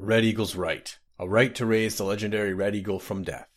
Red Eagle's Rite, a rite to raise the legendary Red Eagle from death.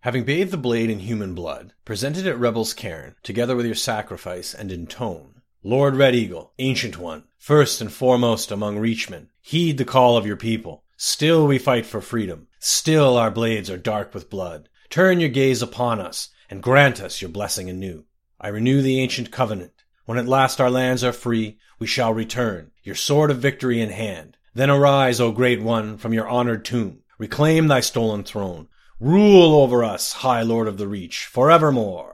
Having bathed the blade in human blood, presented at Rebel's cairn, together with your sacrifice, and in tone, Lord Red Eagle, Ancient One, first and foremost among Reachmen, heed the call of your people. Still we fight for freedom. Still our blades are dark with blood. Turn your gaze upon us, and grant us your blessing anew. I renew the ancient covenant. When at last our lands are free, we shall return, your sword of victory in hand. Then arise, O Great One, from your honored tomb. Reclaim thy stolen throne. Rule over us, High Lord of the Reach, forevermore.